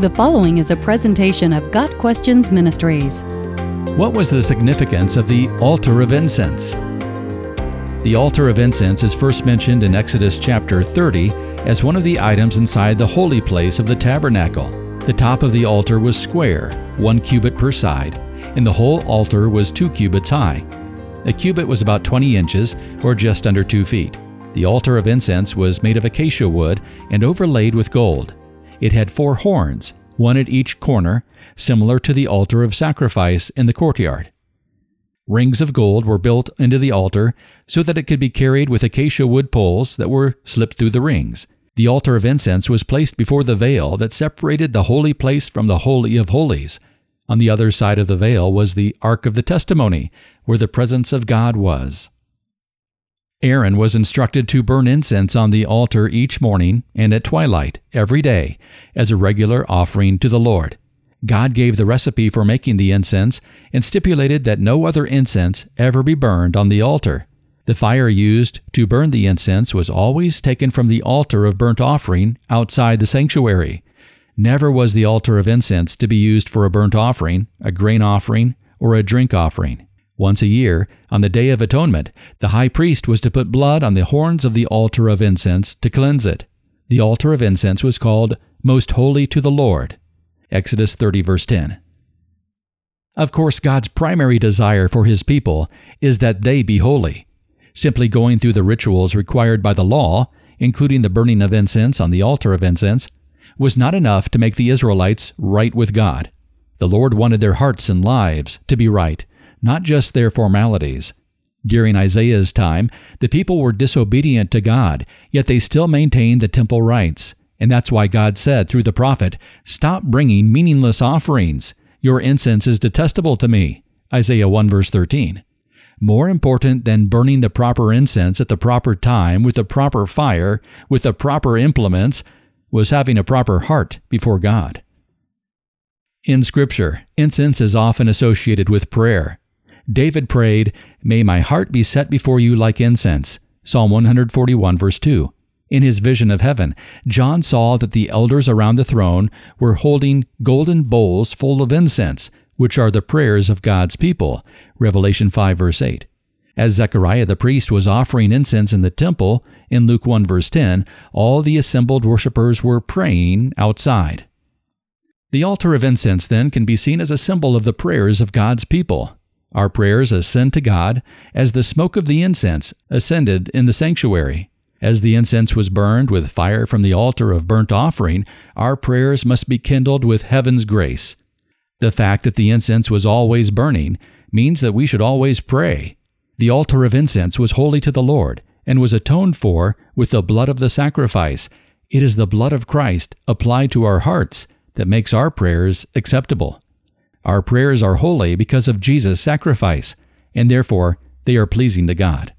The following is a presentation of Got Questions Ministries. What was the significance of the altar of incense? The altar of incense is first mentioned in Exodus chapter 30 as one of the items inside the holy place of the tabernacle. The top of the altar was square, one cubit per side, and the whole altar was two cubits high. A cubit was about 20 inches, or just under two feet. The altar of incense was made of acacia wood and overlaid with gold. It had four horns, one at each corner, similar to the altar of sacrifice in the courtyard. Rings of gold were built into the altar so that it could be carried with acacia wood poles that were slipped through the rings. The altar of incense was placed before the veil that separated the holy place from the Holy of Holies. On the other side of the veil was the Ark of the Testimony, where the presence of God was. Aaron was instructed to burn incense on the altar each morning and at twilight every day as a regular offering to the Lord. God gave the recipe for making the incense and stipulated that no other incense ever be burned on the altar. The fire used to burn the incense was always taken from the altar of burnt offering outside the sanctuary. Never was the altar of incense to be used for a burnt offering, a grain offering, or a drink offering. Once a year, on the Day of Atonement, the high priest was to put blood on the horns of the altar of incense to cleanse it. The altar of incense was called Most Holy to the Lord. Exodus 30, verse 10. Of course, God's primary desire for his people is that they be holy. Simply going through the rituals required by the law, including the burning of incense on the altar of incense, was not enough to make the Israelites right with God. The Lord wanted their hearts and lives to be right not just their formalities. During Isaiah's time, the people were disobedient to God, yet they still maintained the temple rites. And that's why God said through the prophet, Stop bringing meaningless offerings. Your incense is detestable to me. Isaiah 1 verse 13. More important than burning the proper incense at the proper time with the proper fire, with the proper implements, was having a proper heart before God. In Scripture, incense is often associated with prayer. David prayed, May my heart be set before you like incense. Psalm 141, verse 2. In his vision of heaven, John saw that the elders around the throne were holding golden bowls full of incense, which are the prayers of God's people. Revelation 5, verse 8. As Zechariah the priest was offering incense in the temple, in Luke 1, verse 10, all the assembled worshippers were praying outside. The altar of incense, then, can be seen as a symbol of the prayers of God's people. Our prayers ascend to God as the smoke of the incense ascended in the sanctuary. As the incense was burned with fire from the altar of burnt offering, our prayers must be kindled with heaven's grace. The fact that the incense was always burning means that we should always pray. The altar of incense was holy to the Lord and was atoned for with the blood of the sacrifice. It is the blood of Christ applied to our hearts that makes our prayers acceptable. Our prayers are holy because of Jesus' sacrifice, and therefore they are pleasing to God.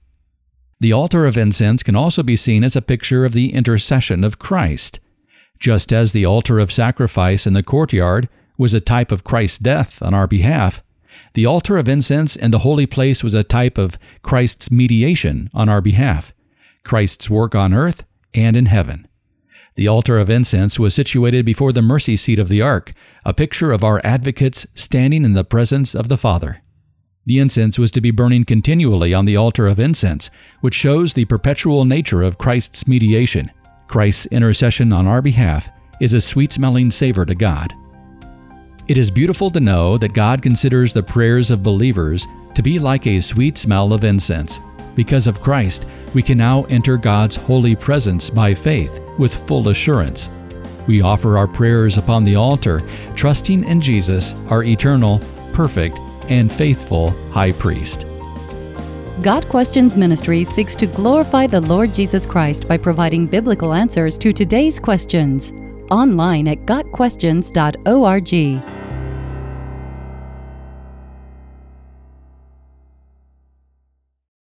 The altar of incense can also be seen as a picture of the intercession of Christ. Just as the altar of sacrifice in the courtyard was a type of Christ's death on our behalf, the altar of incense in the holy place was a type of Christ's mediation on our behalf, Christ's work on earth and in heaven. The altar of incense was situated before the mercy seat of the ark, a picture of our advocates standing in the presence of the Father. The incense was to be burning continually on the altar of incense, which shows the perpetual nature of Christ's mediation. Christ's intercession on our behalf is a sweet smelling savor to God. It is beautiful to know that God considers the prayers of believers to be like a sweet smell of incense. Because of Christ, we can now enter God's holy presence by faith with full assurance. We offer our prayers upon the altar, trusting in Jesus, our eternal, perfect, and faithful High Priest. Got Questions Ministry seeks to glorify the Lord Jesus Christ by providing biblical answers to today's questions. Online at GotQuestions.org.